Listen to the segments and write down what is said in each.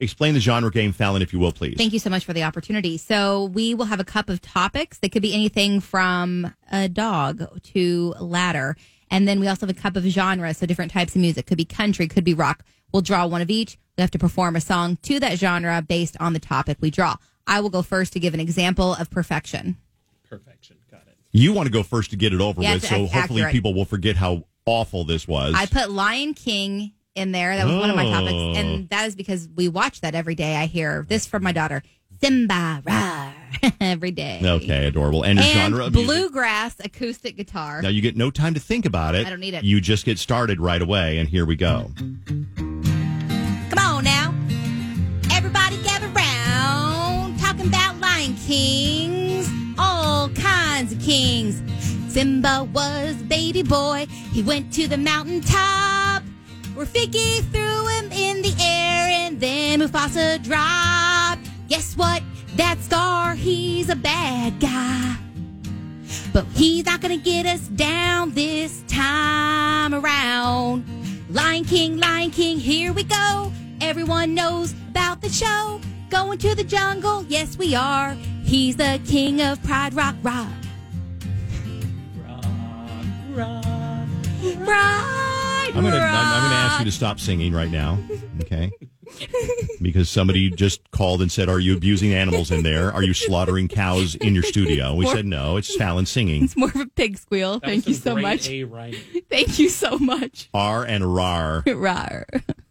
Explain the genre game, Fallon, if you will, please. Thank you so much for the opportunity. So we will have a cup of topics. that could be anything from a dog to ladder. And then we also have a cup of genre, so different types of music. Could be country, could be rock. We'll draw one of each. We have to perform a song to that genre based on the topic we draw. I will go first to give an example of perfection. Perfection. Got it. You want to go first to get it over Yeah, with, so hopefully accurate. people will forget how awful this was. I put Lion King in there. That was one of my topics. Oh. And that is because we watch that every day. I hear this from my daughter Simba, rah, every day. okay, adorable. And, And genre bluegrass acoustic guitar. Now you get no time to think about it. I don't need it. You just get started right away, and here we go. Come on now. Everybody gather round. Talking about Lion Kings. All kinds of kings. Simba was a baby boy. He went to the mountaintop. Rafiki threw him in the air and then Mufasa dropped. Guess what? That Scar, he's a bad guy. But he's not gonna get us down this time around. Lion King, Lion King, here we go. Everyone knows about the show. Going to the jungle, yes we are. He's the king of Pride Rock Rock. Pride I'm gonna I'm, Rock. I'm gonna ask you to stop singing right now, okay? because somebody just called and said, "Are you abusing animals in there? Are you slaughtering cows in your studio?" We said, "No, it's Fallon singing." It's more of a pig squeal. That was Thank you so much. A. Thank you so much. R and rar. Rawr.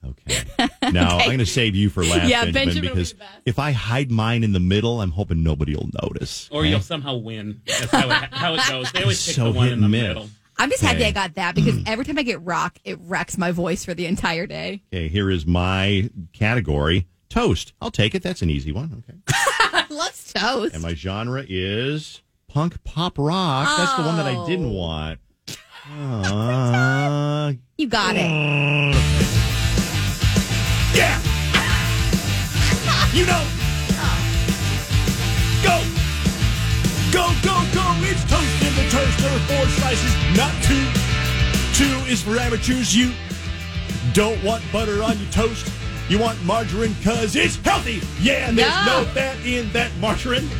Okay. Now I'm going to save you for last, Yeah, Benjamin, Benjamin will be because best. if I hide mine in the middle, I'm hoping nobody will notice. Or you'll somehow win. That's how it, how it goes. They always pick So the one in the and miss. middle. I'm just happy Okay. I got that because every time I get rock, it wrecks my voice for the entire day. Okay, here is my category: toast. I'll take it. That's an easy one. Okay. I love toast. And my genre is punk pop rock. That's the one that I didn't Oh. want. Uh, You got it. yeah. you know. Go. Go, go, go. It's toast in the toaster. Four slices, not two. Two is for amateurs. You don't want butter on your toast. You want margarine because it's healthy. Yeah, and there's No. no fat in that margarine.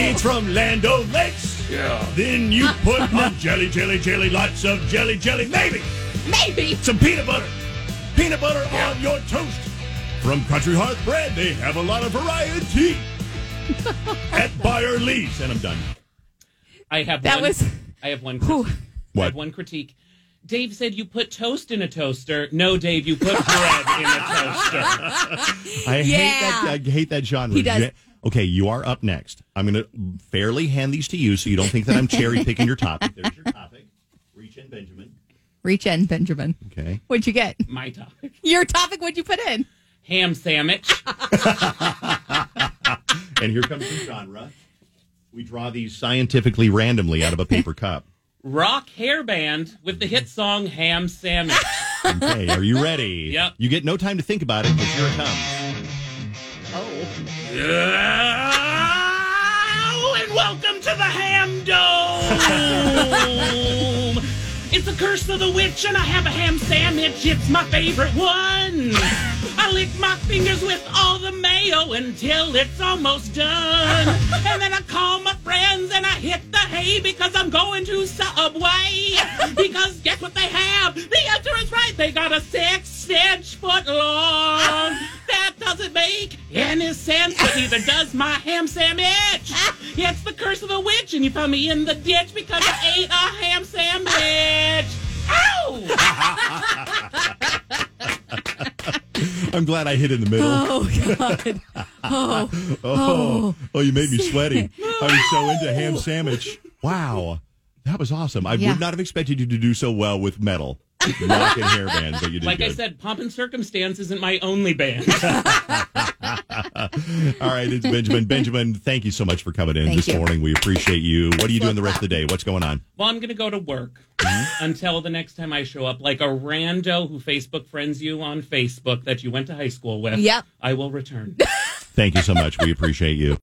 It's from Land O'Lakes. Yeah. Then you put on jelly, jelly, jelly, lots of jelly, jelly, maybe Maybe. some peanut butter. Peanut butter on your toast. From Country Hearth Bread, they have a lot of variety. At Byerly's, and I'm done. I have That one, was- I have one. Whew. critique. I What? have one critique. Dave said you put toast in a toaster. No, Dave, you put bread in a toaster. I hate Yeah. that. I hate that genre. He does. Ja- Okay, you are up next. I'm going to fairly hand these to you, so you don't think that I'm cherry picking your topic. There's your topic. Reach in, Benjamin. Reach in, Benjamin. Okay. What'd you get? My topic. Your topic, what'd you put in? Ham sandwich. And here comes the genre. We draw these scientifically randomly out of a paper cup. Rock hairband with the hit song Ham Sandwich. Okay, are you ready? Yep. You get no time to think about it because here it comes. Oh, and welcome to the Ham Dome. it's the curse of the witch, and I have a ham sandwich. It's my favorite one. I lick my fingers with all the mayo until it's almost done. and then I call my friends and I hit the hay because I'm going to Subway. Because guess what they have? The answer is right. They got a six inch foot long. That doesn't make any sense, but neither does my ham sandwich. It's the curse of the witch, and you found me in the ditch because I ate a ham sandwich. Ow! I'm glad I hit in the middle. Oh, God. Oh. oh, Oh, oh, you made me sweaty. I was so into ham sandwich. Wow. That was awesome. I Yeah. would not have expected you to do so well with metal. Rock and hairband, but you did Like I said, Pomp and Circumstance isn't my only band. All right, it's Benjamin. Benjamin, thank you so much for coming in Thank this you. morning. We appreciate you. What are you doing the rest of the day? What's going on? Well, I'm going to go to work mm-hmm. until the next time I show up. Like a rando who Facebook friends you on Facebook that you went to high school with. Yep. I will return. Thank you so much. We appreciate you.